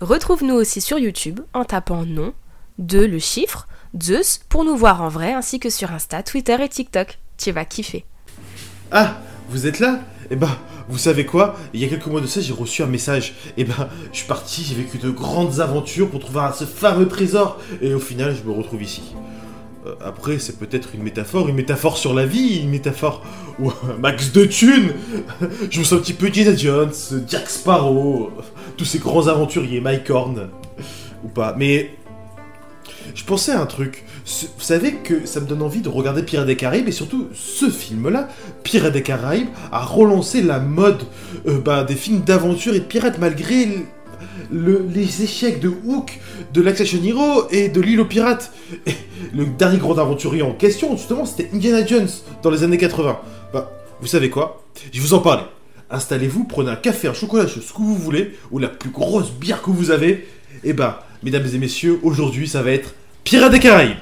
Retrouve-nous aussi sur YouTube en tapant nom, de le chiffre, Zeus pour nous voir en vrai ainsi que sur Insta, Twitter et TikTok. Tu vas kiffer. Ah, vous êtes là? Eh ben, vous savez quoi? Il y a quelques mois de ça, j'ai reçu un message. Eh ben, je suis parti, j'ai vécu de grandes aventures pour trouver ce fameux trésor. Et au final, je me retrouve ici. Euh, après, c'est peut-être une métaphore, une métaphore sur la vie, une métaphore ou max de thunes. je me sens un petit peu Indiana Jones, Jack Sparrow, tous ces grands aventuriers, Mike Horn. Ou pas. Mais je pensais à un truc. Vous savez que ça me donne envie de regarder Pirates des Caraïbes et surtout ce film-là, Pirates des Caraïbes, a relancé la mode euh, bah, des films d'aventure et de pirates malgré les échecs de Hook, de l'Action Hero et de l'île aux pirates. le dernier grand aventurier en question, justement, c'était Indiana Jones dans les années 80. Bah, vous savez quoi? Je vous en parlais. Installez-vous, prenez un café, un chocolat, ce que vous voulez, ou la plus grosse bière que vous avez. Et bah, mesdames et messieurs, aujourd'hui, ça va être Pirates des Caraïbes.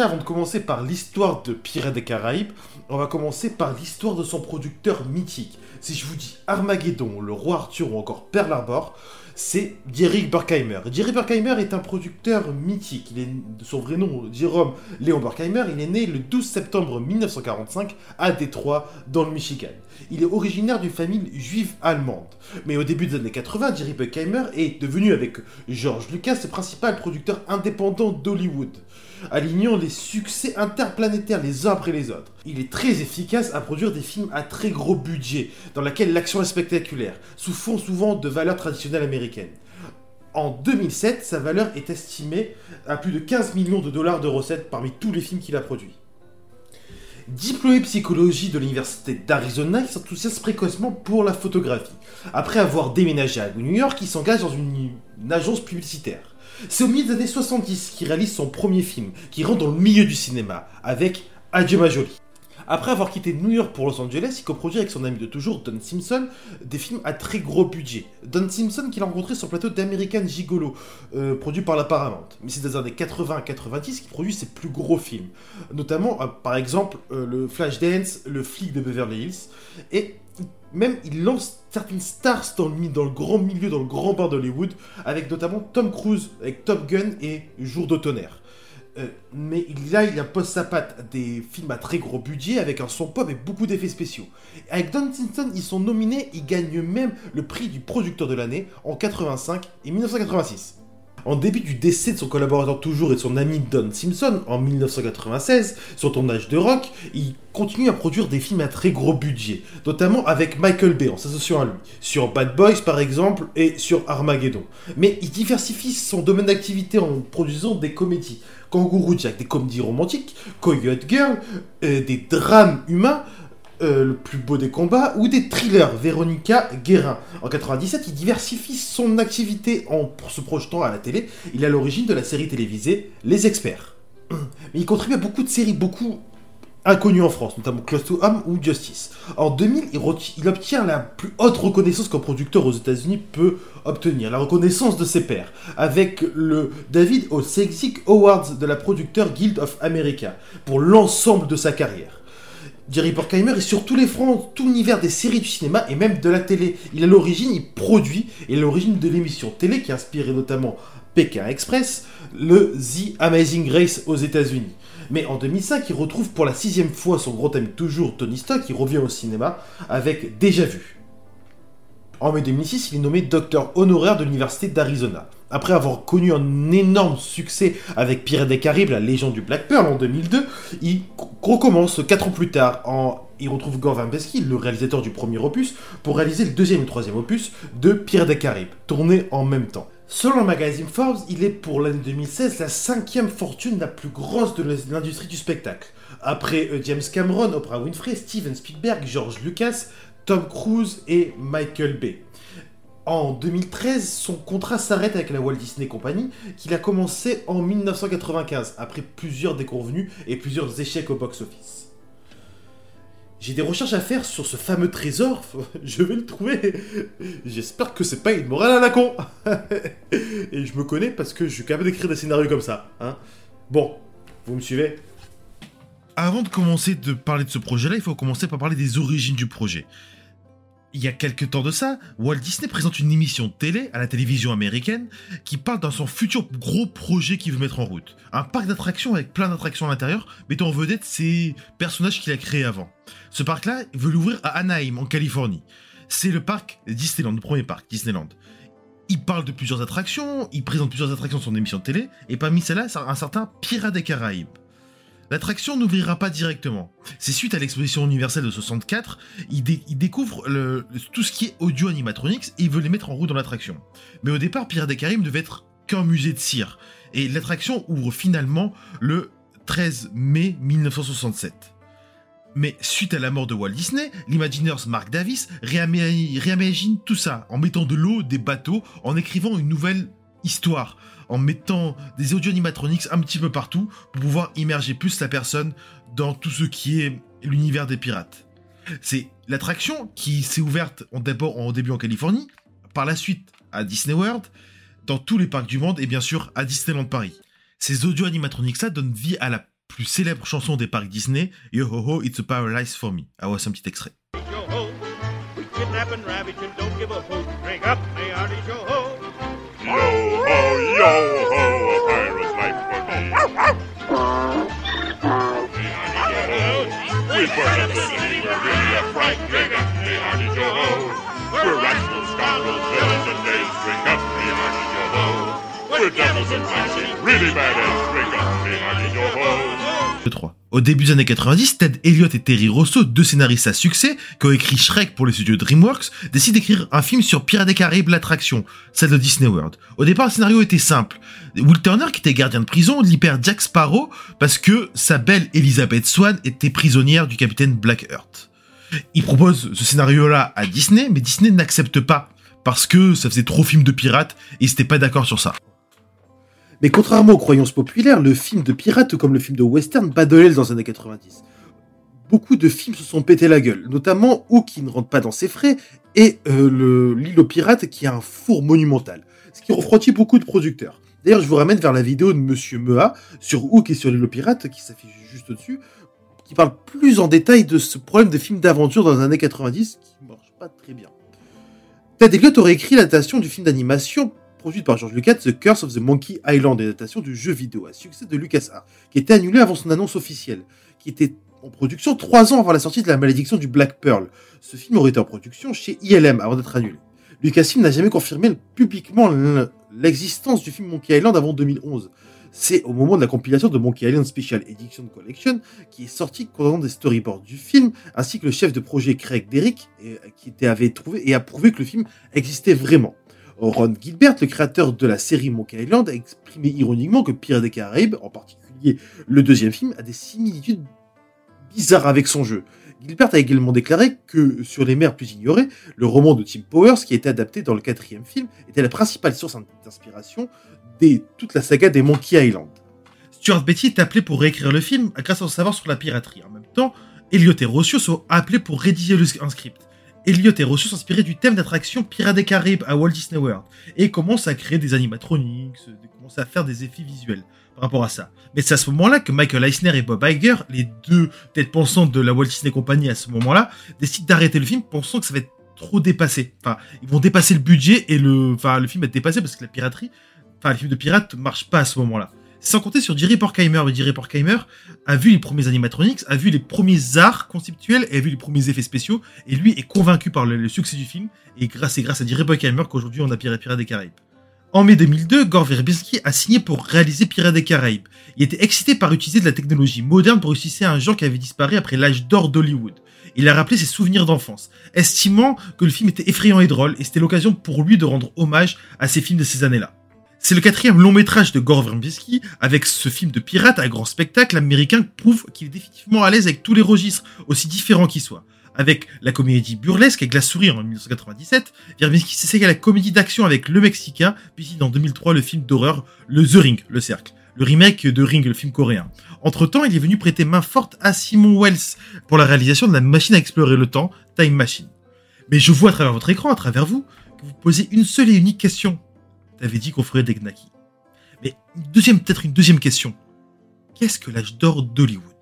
Avant de commencer par l'histoire de Pirates des Caraïbes, on va commencer par l'histoire de son producteur mythique. Si je vous dis Armageddon, le roi Arthur ou encore Pearl Harbor, c'est Jerry Burkheimer. Jerry Burkheimer est un producteur mythique. Il est, son vrai nom, Jérôme Léon Burkheimer, il est né le 12 septembre 1945 à Détroit, dans le Michigan. Il est originaire d'une famille juive allemande. Mais au début des années 80, Jerry Burkheimer est devenu, avec George Lucas, le principal producteur indépendant d'Hollywood alignant les succès interplanétaires les uns après les autres. Il est très efficace à produire des films à très gros budget, dans lesquels l'action est spectaculaire, sous fond souvent de valeurs traditionnelles américaines. En 2007, sa valeur est estimée à plus de 15 millions de dollars de recettes parmi tous les films qu'il a produits. Diplômé psychologie de l'université d'Arizona, il s'enthousiasme précocement pour la photographie. Après avoir déménagé à New York, il s'engage dans une agence publicitaire. C'est au milieu des années 70 qu'il réalise son premier film, qui rentre dans le milieu du cinéma, avec Adieu ma jolie. Après avoir quitté New York pour Los Angeles, il coproduit avec son ami de toujours, Don Simpson, des films à très gros budget. Don Simpson qu'il a rencontré sur le plateau d'American Gigolo, euh, produit par la Paramount. Mais c'est dans les années 80 90 qu'il produit ses plus gros films. Notamment, euh, par exemple, euh, le Flashdance, le flic de Beverly Hills. Et même il lance certaines stars dans le, grand milieu, dans le grand bain d'Hollywood, avec notamment Tom Cruise, avec Top Gun et Jour de tonnerre. Euh, mais là, il impose sa patte des films à très gros budget avec un son pop et beaucoup d'effets spéciaux. Avec Don Simpson, ils sont nominés, ils gagnent même le prix du producteur de l'année en 85 et 1986. En début du décès de son collaborateur toujours et de son ami Don Simpson en 1996, sur tournage de Rock, il continue à produire des films à très gros budget, notamment avec Michael Bay en s'associant à lui, sur Bad Boys par exemple et sur Armageddon. Mais il diversifie son domaine d'activité en produisant des comédies. Kangourou Jack, des comédies romantiques, Coyote Girl, euh, des drames humains, euh, le plus beau des combats, ou des thrillers, Véronica Guérin. En 97, il diversifie son activité en se projetant à la télé. Il est à l'origine de la série télévisée Les Experts. Mais il contribue à beaucoup de séries, beaucoup inconnues en France, notamment Close to Home ou Justice. En 2000, il, obtient la plus haute reconnaissance qu'un producteur aux États-Unis peut obtenir, la reconnaissance de ses pairs, avec le David Osezik Awards de la producteur Guild of America, pour l'ensemble de sa carrière. Jerry Bruckheimer est sur tous les fronts, tout l'univers des séries du cinéma et même de la télé. Il a l'origine, il produit, et l'origine de l'émission télé qui a inspiré notamment Pékin Express, le The Amazing Race aux États-Unis. Mais en 2005, il retrouve pour la sixième fois son gros ami toujours, Tony Stock, qui revient au cinéma avec Déjà Vu. En mai 2006, il est nommé docteur honoraire de l'Université d'Arizona. Après avoir connu un énorme succès avec Pirates des Caraïbes, la légende du Black Pearl en 2002, il recommence 4 ans plus tard. En... Il retrouve Gore Verbinski, le réalisateur du premier opus, pour réaliser le deuxième et troisième opus de Pirates des Caraïbes, tournés en même temps. Selon le magazine Forbes, il est pour l'année 2016 la cinquième fortune la plus grosse de l'industrie du spectacle. Après euh, James Cameron, Oprah Winfrey, Steven Spielberg, George Lucas, Tom Cruise et Michael Bay. En 2013, son contrat s'arrête avec la Walt Disney Company, qu'il a commencé en 1995, après plusieurs déconvenus et plusieurs échecs au box-office. j'ai des recherches à faire sur ce fameux trésor. Je vais le trouver. J'espère que c'est pas une morale à la con. Et je me connais parce que je suis capable d'écrire des scénarios comme ça. Hein. Bon, vous me suivez? Avant de commencer de parler de ce projet-là, il faut commencer par parler des origines du projet. Il y a quelques temps de ça, Walt Disney présente une émission télé à la télévision américaine qui parle dans son futur gros projet qu'il veut mettre en route. Un parc d'attractions avec plein d'attractions à l'intérieur, mettant en vedette ces personnages qu'il a créés avant. Ce parc-là veut l'ouvrir à Anaheim, en Californie. C'est le parc Disneyland, le premier parc Disneyland. Il parle de plusieurs attractions, il présente plusieurs attractions sur son émission de télé, et parmi celles-là, un certain Pirates des Caraïbes. L'attraction n'ouvrira pas directement. C'est suite à l'exposition universelle de 64, il, découvre tout ce qui est audio animatronics et il veut les mettre en route dans l'attraction. Mais au départ, Pirates des Caraïbes devait être qu'un musée de cire. Et l'attraction ouvre finalement le 13 mai 1967. Mais suite à la mort de Walt Disney, l'Imagineers Mark Davis réimagine tout ça en mettant de l'eau, des bateaux, en écrivant une nouvelle histoire en mettant des audio animatronics un petit peu partout pour pouvoir immerger plus la personne dans tout ce qui est l'univers des pirates. C'est l'attraction qui s'est ouverte en, en début en Californie, par la suite à Disney World, dans tous les parcs du monde et bien sûr à Disneyland Paris. Ces audio animatronics là donnent vie à la plus célèbre chanson des parcs Disney, Yo Ho Ho, It's a Paradise for Me. Ah ouais, c'est un petit extrait. A pirate's life for me. We burn up the city, we're really a fright, up, me hearty yo ho. We're rascals, scoundrels, villains, and days, drink up, me hearty yo ho. We're devils and fancy, really bad eggs, drink up, me hearty yo ho. 2, 3. Au début des années 90, Ted Elliott et Terry Rosso, deux scénaristes à succès, qui ont écrit Shrek pour les studios DreamWorks, décident d'écrire un film sur Pirates des Caraïbes, l'attraction, celle de Disney World. Au départ, le scénario était simple. Will Turner, qui était gardien de prison, libère Jack Sparrow parce que sa belle Elizabeth Swan était prisonnière du capitaine Blackheart. Il propose ce scénario-là à Disney, mais Disney n'accepte pas parce que ça faisait trop film de pirates et ils n'étaient pas d'accord sur ça. Mais contrairement aux croyances populaires, le film de pirate, comme le film de western, bat dans les années 90. Beaucoup de films se sont pété la gueule, notamment Hook qui ne rentre pas dans ses frais, et euh, l'île aux pirates qui a un four monumental, ce qui refroidit beaucoup de producteurs. D'ailleurs, je vous ramène vers la vidéo de Monsieur Mea sur Hook et sur l'île aux pirates, qui s'affiche juste au-dessus, qui parle plus en détail de ce problème de film d'aventure dans les années 90 qui marche pas très bien. Ted Elliott aurait écrit l'adaptation du film d'animation produite par George Lucas, The Curse of the Monkey Island, adaptation du jeu vidéo à succès de LucasArts, qui était annulé avant son annonce officielle, qui était en production trois ans avant la sortie de La Malédiction du Black Pearl. Ce film aurait été en production chez ILM avant d'être annulé. Lucasfilm n'a jamais confirmé publiquement l'existence du film Monkey Island avant 2011. C'est au moment de la compilation de Monkey Island Special Edition Collection qui est sorti contenant des storyboards du film, ainsi que le chef de projet Craig Derrick, qui avait trouvé et a prouvé que le film existait vraiment. Ron Gilbert, le créateur de la série Monkey Island, a exprimé ironiquement que Pirates des Caraïbes, en particulier le deuxième film, a des similitudes bizarres avec son jeu. Gilbert a également déclaré que Sur les mers plus ignorées, le roman de Tim Powers, qui a été adapté dans le quatrième film, était la principale source d'inspiration de toute la saga des Monkey Island. Stuart Beatty est appelé pour réécrire le film grâce à son savoir sur la piraterie. En même temps, Elliot et Rossio sont appelés pour rédiger un script. Elliot et Rousseau s'inspiraient du thème d'attraction Pirates des Caraïbes à Walt Disney World et commencent à créer des animatronics, commencent à faire des effets visuels par rapport à ça. Mais c'est à ce moment-là que Michael Eisner et Bob Iger, les deux têtes pensantes de la Walt Disney Company à ce moment-là, décident d'arrêter le film pensant que ça va être trop dépassé. Enfin, ils vont dépasser le budget et le, enfin, le film va être dépassé parce que la piraterie, enfin, les films de pirates marchent pas à ce moment-là. Sans compter sur Jerry Porkheimer. Mais Jerry Porkheimer a vu les premiers animatronics, a vu les premiers arts conceptuels et a vu les premiers effets spéciaux. Et lui est convaincu par le, succès du film. Et grâce, c'est grâce à Jerry Porkheimer qu'aujourd'hui on a Pirates des Caraïbes. En mai 2002, Gore Verbinski a signé pour réaliser Pirates des Caraïbes. Il était excité par utiliser de la technologie moderne pour utiliser un genre qui avait disparu après l'âge d'or d'Hollywood. Il a rappelé ses souvenirs d'enfance, estimant que le film était effrayant et drôle, et c'était l'occasion pour lui de rendre hommage à ses films de ces années-là. C'est le quatrième long métrage de Gore Verbinski. Avec ce film de pirate à grand spectacle, l'américain prouve qu'il est définitivement à l'aise avec tous les registres, aussi différents qu'ils soient. Avec la comédie burlesque avec La Souris en 1997, Verbinski s'essaye à la comédie d'action avec Le Mexicain, puis en 2003 le film d'horreur Le The Ring, Le Cercle. le remake de Ring, le film coréen. Entre-temps, il est venu prêter main forte à Simon Wells pour la réalisation de la machine à explorer le temps, Time Machine. Mais je vois à travers votre écran, à travers vous, que vous posez une seule et unique question. T'avais dit qu'on ferait des Gnaki. Mais deuxième, peut-être une deuxième question. Qu'est-ce que l'âge d'or d'Hollywood?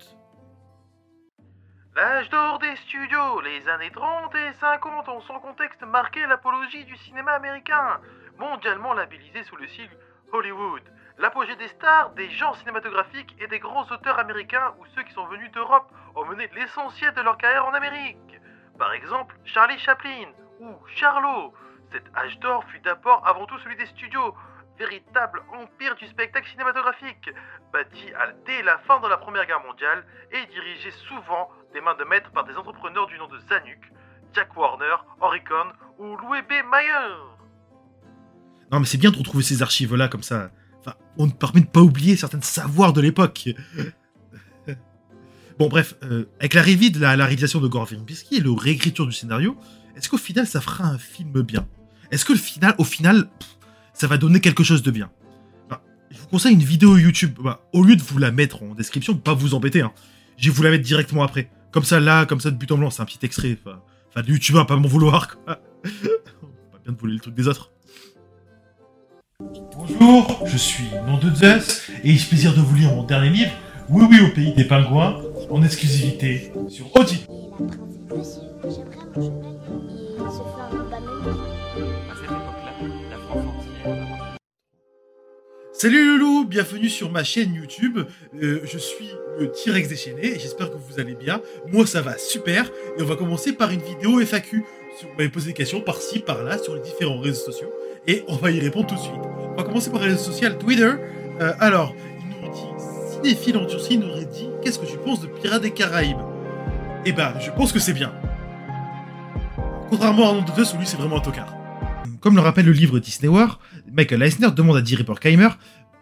L'âge d'or des studios, les années 30 et 50 ont sans contexte marqué l'apologie du cinéma américain, mondialement labellisé sous le sigle Hollywood. L'apogée des stars, des genres cinématographiques et des grands auteurs américains ou ceux qui sont venus d'Europe ont mené l'essentiel de leur carrière en Amérique. Par exemple, Charlie Chaplin ou Charlot. Cet âge d'or fut d'abord avant tout celui des studios, véritable empire du spectacle cinématographique, bâti dès la fin de la Première Guerre mondiale et dirigé souvent des mains de maître par des entrepreneurs du nom de Zanuck, Jack Warner, Henry Cohn ou Louis B. Mayer. Non mais c'est bien de retrouver ces archives-là comme ça. Enfin, on ne permet de pas oublier certains savoirs de l'époque. bon bref, euh, avec de la, réalisation de Gore Verbinski et le réécriture du scénario, est-ce qu'au final ça fera un film bien? Est-ce que le final, au final, ça va donner quelque chose de bien Je vous conseille une vidéo YouTube. Bah, au lieu de vous la mettre en description, pas vous embêter, hein, je vais vous la mettre directement après. Comme ça, là, comme ça, de but en blanc, c'est un petit extrait. Enfin, de YouTube, pas m'en vouloir, pas bien de voler le truc des autres. Bonjour, je suis Nom de Zeus, et j'ai plaisir de vous lire mon dernier livre, Oui Oui au pays des pingouins, en exclusivité sur Audi. Salut Loulou, bienvenue sur ma chaîne YouTube. Euh, je suis le T-Rex déchaîné et j'espère que vous allez bien. Moi ça va super et on va commencer par une vidéo FAQ. Vous m'avez posé des questions par-ci, par-là sur les différents réseaux sociaux et on va y répondre tout de suite. On va commencer par le réseau social Twitter. Euh, alors, il nous dit, Cinéphile en Turcie nous aurait dit Qu'est-ce que tu penses de Pirates des Caraïbes? Eh ben, je pense que c'est bien. Contrairement à un de deux, celui c'est vraiment un tocard. Comme le rappelle le livre Disney War, Michael Eisner demande à Jerry Bruckheimer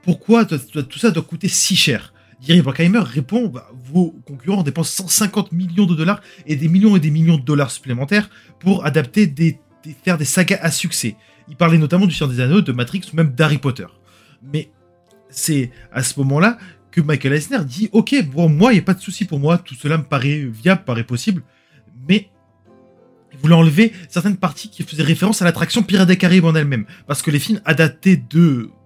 pourquoi tout ça doit coûter si cher? Jerry Bruckheimer répond bah, vos concurrents dépensent 150 millions de dollars et des millions et des millions de dollars supplémentaires pour adapter des, faire des sagas à succès. Il parlait notamment du Seigneur des Anneaux, de Matrix ou même d'Harry Potter. Mais c'est à ce moment-là que Michael Eisner dit Ok, moi, il n'y a pas de souci pour moi, tout cela me paraît viable, paraît possible, mais voulait enlever certaines parties qui faisaient référence à l'attraction Pirates des Caraïbes en elle-même. Parce que les films adaptés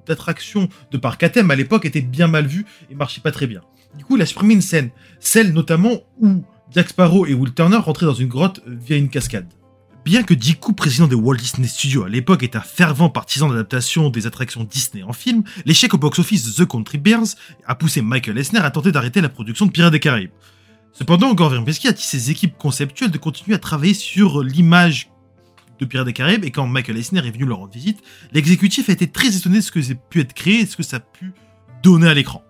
d'attractions de parc à thème à l'époque étaient bien mal vus et marchaient pas très bien. Du coup, il a supprimé une scène, celle notamment où Jack Sparrow et Will Turner rentraient dans une grotte via une cascade. Bien que Dick président de Walt Disney Studios à l'époque, est un fervent partisan d'adaptation des attractions Disney en film, l'échec au box-office The Country Bears a poussé Michael Eisner à tenter d'arrêter la production de Pirates des Caraïbes. Cependant, Gore Verbinski a dit ses équipes conceptuelles de continuer à travailler sur l'image de Pirates des Caraïbes et quand Michael Eisner est venu leur rendre visite, l'exécutif a été très étonné de ce que ça a pu être créé et ce que ça a pu donner à l'écran.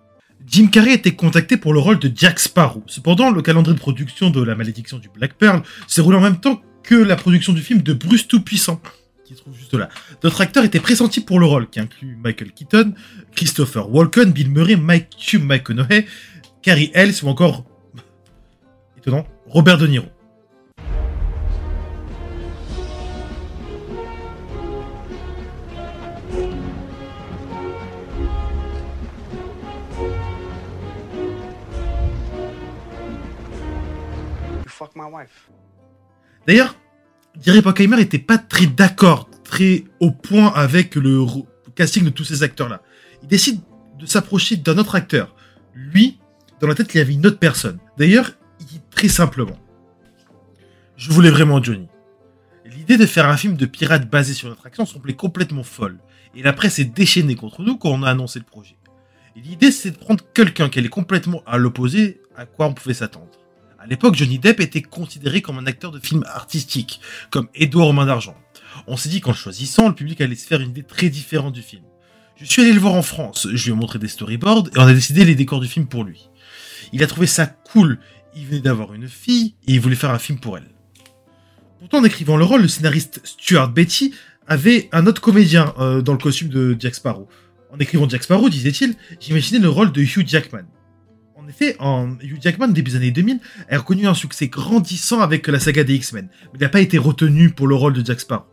Jim Carrey a été contacté pour le rôle de Jack Sparrow. Cependant, le calendrier de production de La Malédiction du Black Pearl s'est roulé en même temps que la production du film de Bruce Tout-Puissant, qui se trouve juste là. D'autres acteurs étaient pressentis pour le rôle, qui inclut Michael Keaton, Christopher Walken, Bill Murray, Mike Hugh McConaughey, Carrie Ells ou encore étonnant, Robert De Niro. D'ailleurs, Jerry Bruckheimer n'était pas très d'accord, très au point avec le casting de tous ces acteurs-là. Il décide de s'approcher d'un autre acteur. Lui, dans la tête, il y avait une autre personne. D'ailleurs, très simplement. Je voulais vraiment Johnny. L'idée de faire un film de pirate basé sur notre action semblait complètement folle, et la presse est déchaînée contre nous quand on a annoncé le projet. L'idée c'est de prendre quelqu'un qui allait complètement à l'opposé à quoi on pouvait s'attendre. À l'époque, Johnny Depp était considéré comme un acteur de film artistique, comme Edouard aux mains d'argent. On s'est dit qu'en choisissant, le public allait se faire une idée très différente du film. Je suis allé le voir en France, je lui ai montré des storyboards et on a décidé les décors du film pour lui. Il a trouvé ça cool il venait d'avoir une fille et il voulait faire un film pour elle. Pourtant, en écrivant le rôle, le scénariste Stuart Betty avait un autre comédien euh, dans le costume de Jack Sparrow. En écrivant Jack Sparrow, disait-il, j'imaginais le rôle de Hugh Jackman. En effet, en Hugh Jackman, début des années 2000, a reconnu un succès grandissant avec la saga des X-Men, mais il n'a pas été retenu pour le rôle de Jack Sparrow.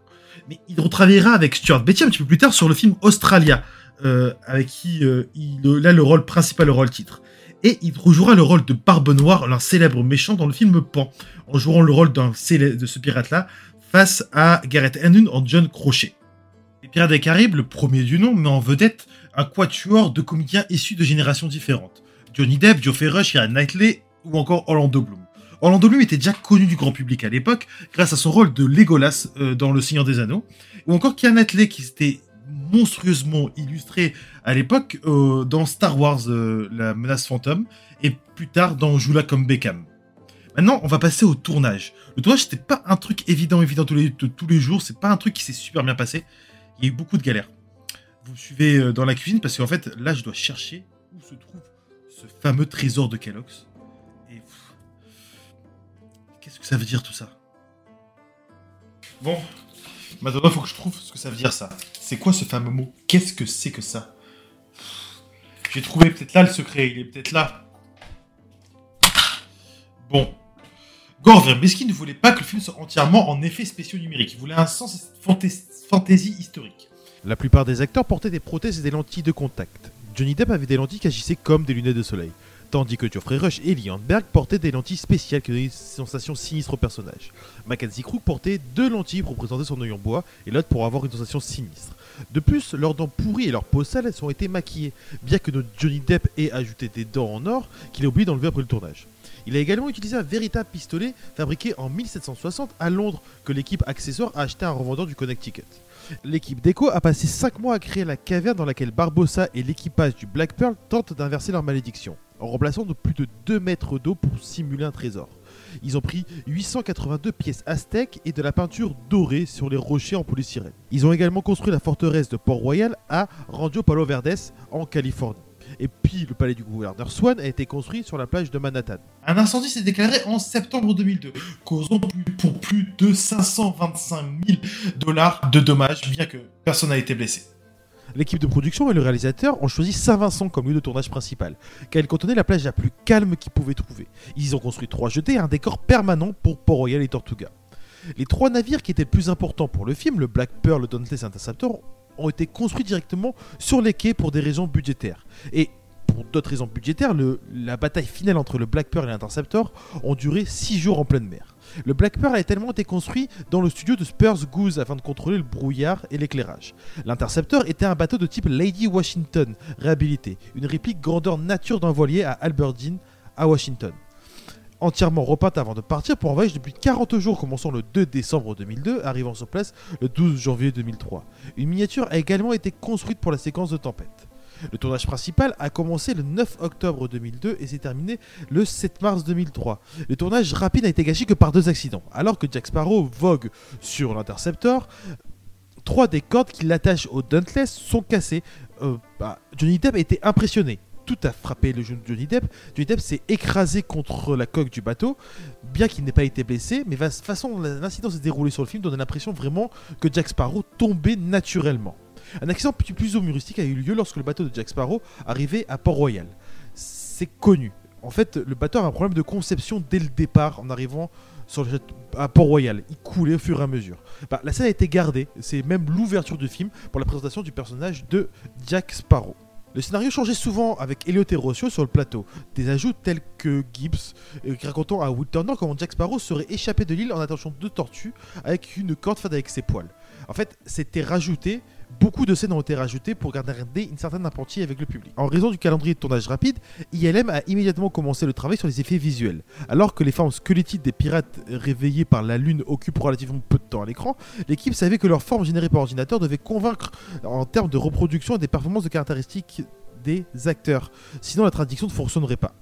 Mais il retravaillera avec Stuart Betty un petit peu plus tard sur le film Australia, euh, avec qui euh, il a le rôle principal, le rôle titre. Et il rejouera le rôle de Barbe Noire, l'un célèbre méchant dans le film Pan, en jouant le rôle d'un de ce pirate-là face à Gareth Henry en John Crochet. Les Pirates des Caraïbes, le premier du nom, met en vedette un quatuor de comédiens issus de générations différentes. Johnny Depp, Geoffrey Rush, Ian Knightley ou encore Orlando Bloom. Orlando Bloom était déjà connu du grand public à l'époque grâce à son rôle de Legolas euh, dans Le Seigneur des Anneaux, ou encore Kian Knightley qui s'était monstrueusement illustré à l'époque euh, dans Star Wars euh, La menace fantôme et plus tard dans Joula comme Beckham. Maintenant, on va passer au tournage. Le tournage, c'était pas un truc évident, évident tous les, tous les jours. C'est pas un truc qui s'est super bien passé. Il y a eu beaucoup de galères. Vous me suivez dans la cuisine parce qu'en fait, là, je dois chercher où se trouve ce fameux trésor de Kellogg's. Et qu'est-ce que ça veut dire tout ça? Bon, maintenant il faut que je trouve ce que ça veut dire ça. C'est quoi ce fameux mot? Qu'est-ce que c'est que ça? J'ai trouvé peut-être là le secret, il est peut-être là. Bon. Gore Verbinski ne voulait pas que le film soit entièrement en effets spéciaux numériques? Il voulait un sens fantaisie historique. La plupart des acteurs portaient des prothèses et des lentilles de contact. Johnny Depp avait des lentilles qui agissaient comme des lunettes de soleil, tandis que Geoffrey Rush et Lee portaient des lentilles spéciales qui donnaient une sensation sinistre au personnage. Mackenzie Crook portait deux lentilles pour représenter son œil en bois et l'autre pour avoir une sensation sinistre. De plus, leurs dents pourries et leurs peaux sales ont été maquillées, bien que notre Johnny Depp ait ajouté des dents en or qu'il a oublié d'enlever après le tournage. Il a également utilisé un véritable pistolet fabriqué en 1760 à Londres que l'équipe accessoire a acheté à un revendeur du Connecticut. L'équipe Deco a passé 5 mois à créer la caverne dans laquelle Barbossa et l'équipage du Black Pearl tentent d'inverser leur malédiction, en remplaçant de plus de 2 mètres d'eau pour simuler un trésor. Ils ont pris 882 pièces aztèques et de la peinture dorée sur les rochers en polystyrène. Ils ont également construit la forteresse de Port-Royal à Rancho Palo Verdes en Californie. Et puis le palais du gouverneur Swan a été construit sur la plage de Manhattan. Un incendie s'est déclaré en septembre 2002, causant pour plus de 525 000 dollars de dommages, bien que personne n'a été blessé. L'équipe de production et le réalisateur ont choisi Saint-Vincent comme lieu de tournage principal, car elle contenait la plage la plus calme qu'ils pouvaient trouver. Ils ont construit trois jetés et un décor permanent pour Port-Royal et Tortuga. Les trois navires qui étaient les plus importants pour le film, le Black Pearl, le Dauntless et Interceptor, ont été construits directement sur les quais pour des raisons budgétaires. Et pour d'autres raisons budgétaires, la bataille finale entre le Black Pearl et l'Interceptor ont duré 6 jours en pleine mer. Le Black Pearl a tellement été construit dans le studio de Spurs Goose afin de contrôler le brouillard et l'éclairage. L'Interceptor était un bateau de type Lady Washington réhabilité, une réplique grandeur nature d'un voilier à Alberdine, à Washington entièrement repeinte avant de partir pour un voyage depuis 40 jours commençant le 2 décembre 2002, arrivant sur place le 12 janvier 2003. Une miniature a également été construite pour la séquence de tempête. Le tournage principal a commencé le 9 octobre 2002 et s'est terminé le 7 mars 2003. Le tournage rapide n'a été gâché que par deux accidents. Alors que Jack Sparrow vogue sur l'Interceptor, trois des cordes qui l'attachent au Dauntless sont cassées. Euh, bah, Johnny Depp était impressionné tout a frappé le de Johnny Depp. Johnny Depp s'est écrasé contre la coque du bateau, bien qu'il n'ait pas été blessé, mais de façon l'incident s'est déroulé sur le film donne l'impression vraiment que Jack Sparrow tombait naturellement. Un accident plus humoristique a eu lieu lorsque le bateau de Jack Sparrow arrivait à Port-Royal. C'est connu. En fait, le bateau a un problème de conception dès le départ en arrivant à Port-Royal. Il coulait au fur et à mesure. Bah, la scène a été gardée. C'est même l'ouverture du film pour la présentation du personnage de Jack Sparrow. Le scénario changeait souvent avec Elliot et Rossio sur le plateau. Des ajouts tels que Gibbs euh, racontant à Will Turner comment Jack Sparrow serait échappé de l'île en attachant deux tortues avec une corde faite avec ses poils. En fait, c'était rajouté Beaucoup de scènes ont été rajoutées pour garder une certaine empathie avec le public. En raison du calendrier de tournage rapide, ILM a immédiatement commencé le travail sur les effets visuels. Alors que les formes squelettiques des pirates réveillés par la lune occupent relativement peu de temps à l'écran, l'équipe savait que leur forme générée par ordinateur devait convaincre en termes de reproduction et des performances de caractéristiques des acteurs. Sinon, la traduction ne fonctionnerait pas.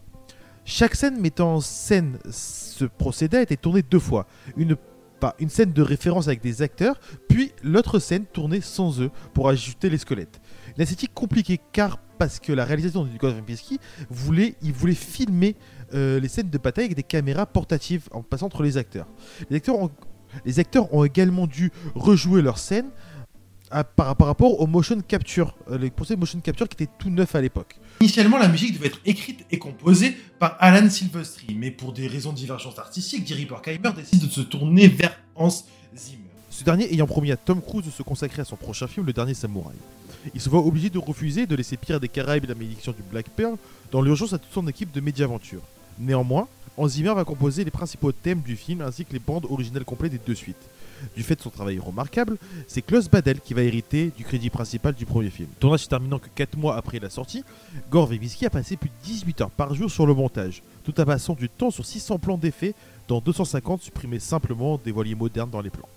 Chaque scène mettant en scène ce procédé a été tournée deux fois. Une une scène de référence avec des acteurs, puis l'autre scène tournée sans eux pour ajouter les squelettes. Une esthétique compliquée car parce que la réalisation de Gordon voulait, il voulait filmer euh, les scènes de bataille avec des caméras portatives en passant entre les acteurs. Les acteurs ont, les acteurs ont également dû rejouer leurs scènes par, rapport au motion capture, euh, les procès de motion capture qui étaient tout neufs à l'époque. Initialement, la musique devait être écrite et composée par Alan Silvestri, mais pour des raisons de divergence artistique, Jerry Bruckheimer décide de se tourner vers Hans Zimmer. Ce dernier ayant promis à Tom Cruise de se consacrer à son prochain film, Le Dernier Samouraï. Il se voit obligé de refuser de laisser Pirates des Caraïbes et la malédiction du Black Pearl dans l'urgence à toute son équipe de Mediaventure. Néanmoins, Hans Zimmer va composer les principaux thèmes du film ainsi que les bandes originales complètes des deux suites. Du fait de son travail remarquable, c'est Klaus Badel qui va hériter du crédit principal du premier film. Tournage se terminant que 4 mois après la sortie, Gore Verbinski a passé plus de 18 heures par jour sur le montage, tout en passant du temps sur 600 plans d'effets, dont 250 supprimés simplement des voiliers modernes dans les plans.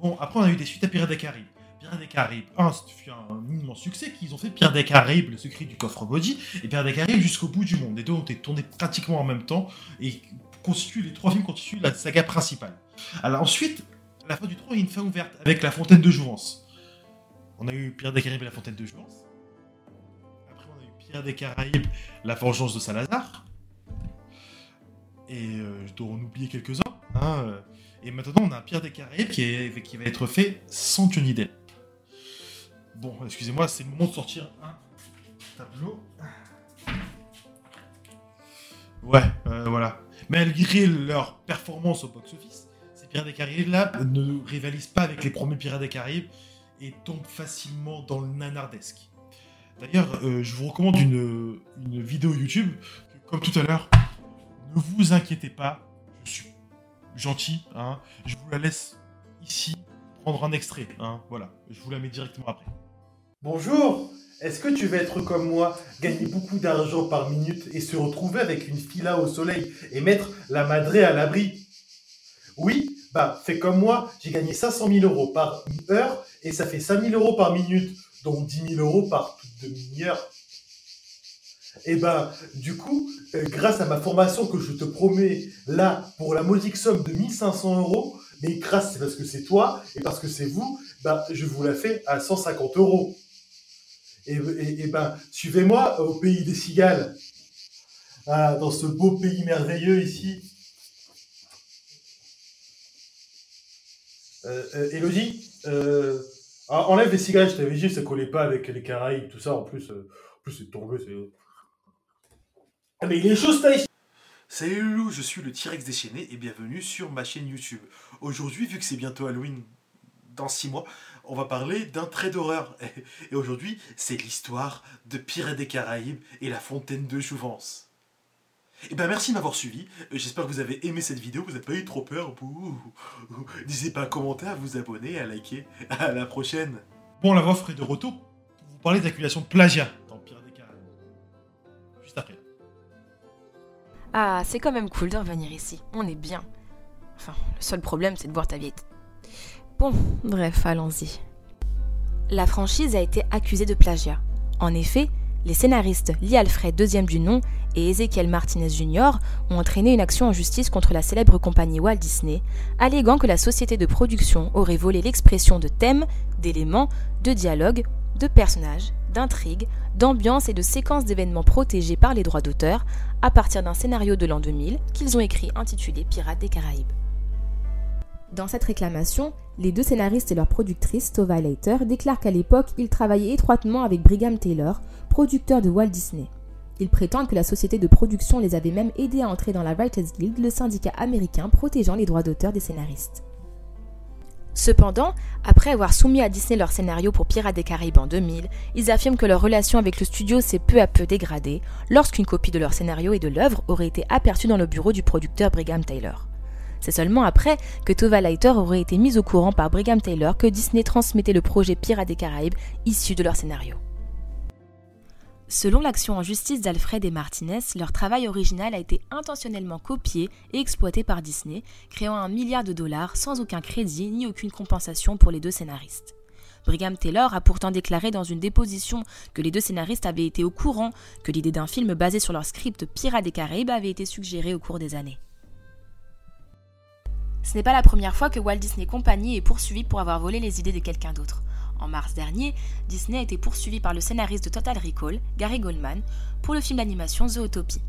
Bon, après, on a eu des suites à Pirates des Caraïbes. Pirates des Caraïbes 1, ça fut un immense succès qu'ils ont fait. Pirates des Caraïbes, le secret du coffre body, et Pirates des Caraïbes jusqu'au bout du monde. Les deux ont été tournés pratiquement en même temps et constituent, les trois films constituent la saga principale. Alors ensuite, la fin du 3, il y a une fin ouverte avec la fontaine de Jouvence. On a eu Pirates des Caraïbes et la fontaine de Jouvence. Après, on a eu Pirates des Caraïbes, la vengeance de Salazar. Et euh, je dois en oublier quelques-uns. hein, euh. Et maintenant, on a Pirates des Caraïbes qui, est- va être fait sans Johnny Depp. Bon, excusez-moi, c'est le moment de sortir un tableau. Ouais, euh, voilà. Malgré leur performance au box-office, Pirates des Caraïbes-là ne rivalisent pas avec les premiers Pirates des Caraïbes et tombent facilement dans le nanardesque. D'ailleurs, euh, je vous recommande une, une vidéo YouTube, comme tout à l'heure, ne vous inquiétez pas, je suis gentil, hein, je vous la laisse ici prendre un extrait, hein, voilà, je vous la mets directement après. Bonjour Est-ce que tu veux être comme moi, gagner beaucoup d'argent par minute et se retrouver avec une fila au soleil et mettre la madrée à l'abri? Oui Bah, fais comme moi, j'ai gagné 500 000 euros par heure et ça fait 5 000 euros par minute, dont 10 000 euros par demi-heure. Et ben, du coup, euh, grâce à ma formation que je te promets là pour la modique somme de 1500 euros, mais grâce c'est parce que c'est toi et parce que c'est vous, bah, je vous la fais à 150 euros. Et, et, et ben, suivez-moi au pays des cigales, Ah, dans ce beau pays merveilleux ici. Euh, euh, Elodie, euh, en- enlève les cigales, je t'avais dit, ça collait pas avec les Caraïbes, tout ça. En plus, euh, en plus c'est tombé, c'est. Ah, mais les choses taillent Salut Loulou, je suis le T-Rex déchaîné et bienvenue sur ma chaîne YouTube. Aujourd'hui, vu que c'est bientôt Halloween, dans 6 mois, on va parler d'un trait d'horreur. Et aujourd'hui, c'est l'histoire de Pirates des Caraïbes et la fontaine de Jouvence. Et ben merci de m'avoir suivi, Euh, j'espère que vous avez aimé cette vidéo, vous n'avez pas eu trop peur. Bouh. N'hésitez pas à commenter, à vous abonner, à liker. À la prochaine Bon, la voix ferait de retour pour vous parler d'accusation de plagiat dans Pirates des Caraïbes. Juste après. Ah, c'est quand même cool de revenir ici. On est bien. Enfin, le seul problème, c'est de voir ta vieille. Bon, bref, allons-y. La franchise a été accusée de plagiat. En effet, les scénaristes Lee Alfred, deuxième du nom, et Ezekiel Martinez Jr. ont entraîné une action en justice contre la célèbre compagnie Walt Disney, alléguant que la société de production aurait volé l'expression de thèmes, d'éléments, de dialogues, de personnages, d'intrigues, d'ambiances et de séquences d'événements protégés par les droits d'auteur à partir d'un scénario de l'an 2000 qu'ils ont écrit intitulé Pirates des Caraïbes. Dans cette réclamation, les deux scénaristes et leur productrice, Tova Leiter, déclarent qu'à l'époque, ils travaillaient étroitement avec Brigham Taylor, producteur de Walt Disney. Ils prétendent que la société de production les avait même aidés à entrer dans la Writers Guild, le syndicat américain protégeant les droits d'auteur des scénaristes. Cependant, après avoir soumis à Disney leur scénario pour Pirates des Caraïbes en 2000, ils affirment que leur relation avec le studio s'est peu à peu dégradée lorsqu'une copie de leur scénario et de l'œuvre aurait été aperçue dans le bureau du producteur Brigham Taylor. C'est seulement après que Tova Leiter aurait été mise au courant par Brigham Taylor que Disney transmettait le projet Pirates des Caraïbes issu de leur scénario. Selon l'action en justice d'Alfred et Martinez, leur travail original a été intentionnellement copié et exploité par Disney, créant un milliard de dollars sans aucun crédit ni aucune compensation pour les deux scénaristes. Brigham Taylor a pourtant déclaré dans une déposition que les deux scénaristes avaient été au courant que l'idée d'un film basé sur leur script Pirates des Caraïbes avait été suggérée au cours des années. Ce n'est pas la première fois que Walt Disney Company est poursuivi pour avoir volé les idées de quelqu'un d'autre. En mars dernier, Disney a été poursuivi par le scénariste de Total Recall, Gary Goldman, pour le film d'animation Zootopie.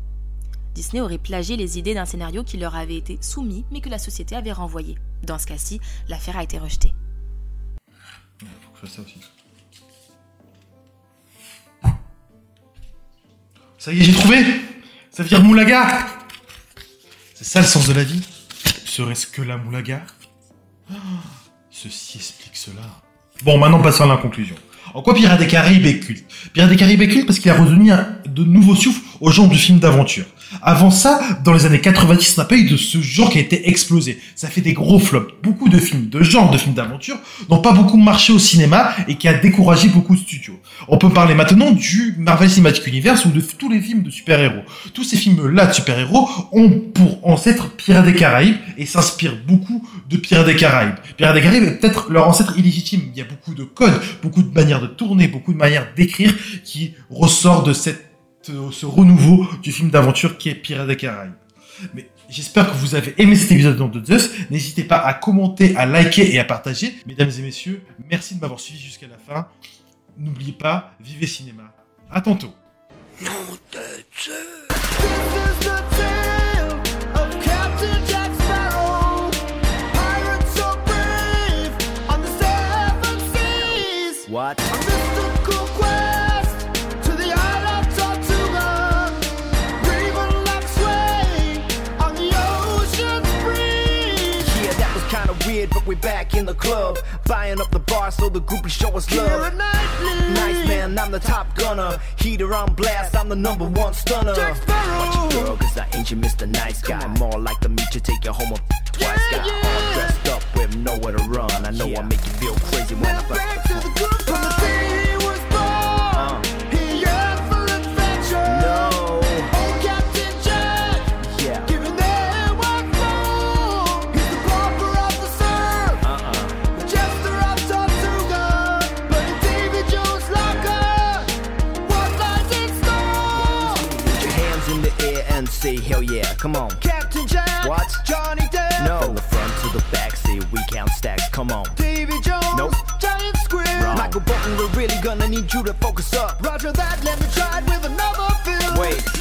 Disney aurait plagié les idées d'un scénario qui leur avait été soumis mais que la société avait renvoyé. Dans ce cas-ci, l'affaire a été rejetée. Ça y est, j'ai trouvé Ça dire moulaga C'est ça le sens de la vie Serait-ce que la moulaga? Oh, Ceci explique cela. Bon, maintenant passons à la conclusion. En quoi Pirates des Caraïbes est culte? Des Caraïbes parce qu'il a redonné un- de nouveaux souffles au genre du film d'aventure. Avant ça, dans les années 90, on n'a pas eu de ce genre qui a été explosé. Ça fait des gros flops. Beaucoup de films de genre de films d'aventure n'ont pas beaucoup marché au cinéma et qui a découragé beaucoup de studios. On peut parler maintenant du Marvel Cinematic Universe ou de tous les films de super-héros. Tous ces films-là de super-héros ont pour ancêtre Pirates des Caraïbes et s'inspirent beaucoup de Pirates des Caraïbes. Pirates des Caraïbes est peut-être leur ancêtre illégitime. Il y a beaucoup de codes, beaucoup de manières de tourner, beaucoup de manières d'écrire qui ressortent de cette, ce renouveau du film d'aventure qui est Pirates des Caraïbes. Mais j'espère que vous avez aimé cet épisode de Zeus. N'hésitez pas à commenter, à liker et à partager. Mesdames et messieurs, merci de m'avoir suivi jusqu'à la fin. N'oubliez pas, vivez cinéma. À tantôt. The we're back in the club. Buying up the bar so the groupies show us love. Nice man, I'm the top gunner. Heater on blast, I'm the number one stunner. Jack Sparrow. Girl, cause I ain't your Mr. Nice Guy. I'm More like to meet you, take you home a twice. Got all dressed up with nowhere to run. I know I make you feel crazy when I Went Come on. Captain Jack, What? Johnny Depp, No, from the front to the back, say we count stacks. Come on. Davy Jones, Nope. Giant Squid. Wrong. Michael Bolton, we're really gonna need you to focus up. Roger that, let me try it with another film. Wait.